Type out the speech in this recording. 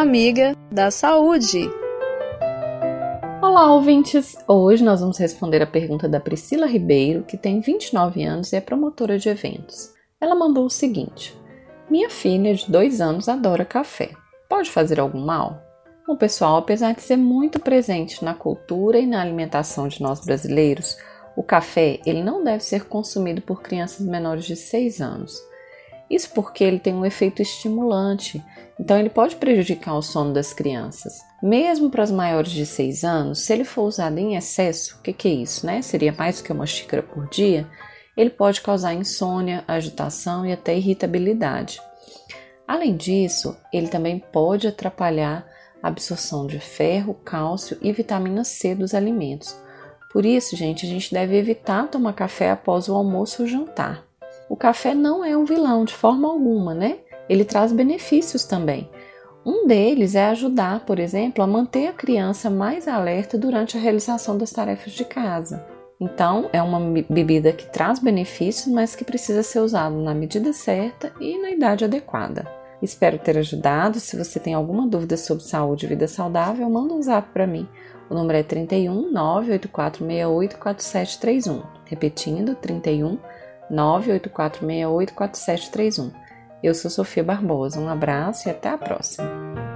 amiga da saúde. Olá, ouvintes! Hoje nós vamos responder a pergunta da Priscila Ribeiro, que tem 29 anos e é promotora de eventos. Ela mandou o seguinte: Minha filha de 2 anos adora café. Pode fazer algum mal? O pessoal, apesar de ser muito presente na cultura e na alimentação de nós brasileiros, o café ele não deve ser consumido por crianças menores de 6 anos. Isso porque ele tem um efeito estimulante, então ele pode prejudicar o sono das crianças. Mesmo para as maiores de 6 anos, se ele for usado em excesso, o que, que é isso, né? Seria mais do que uma xícara por dia, ele pode causar insônia, agitação e até irritabilidade. Além disso, ele também pode atrapalhar a absorção de ferro, cálcio e vitamina C dos alimentos por isso, gente, a gente deve evitar tomar café após o almoço ou jantar. O café não é um vilão de forma alguma, né? Ele traz benefícios também. Um deles é ajudar, por exemplo, a manter a criança mais alerta durante a realização das tarefas de casa. Então, é uma bebida que traz benefícios, mas que precisa ser usada na medida certa e na idade adequada. Espero ter ajudado. Se você tem alguma dúvida sobre saúde e vida saudável, manda um zap para mim. O número é 31 98468 4731. Repetindo, 31 98468 4731. Eu sou Sofia Barbosa. Um abraço e até a próxima.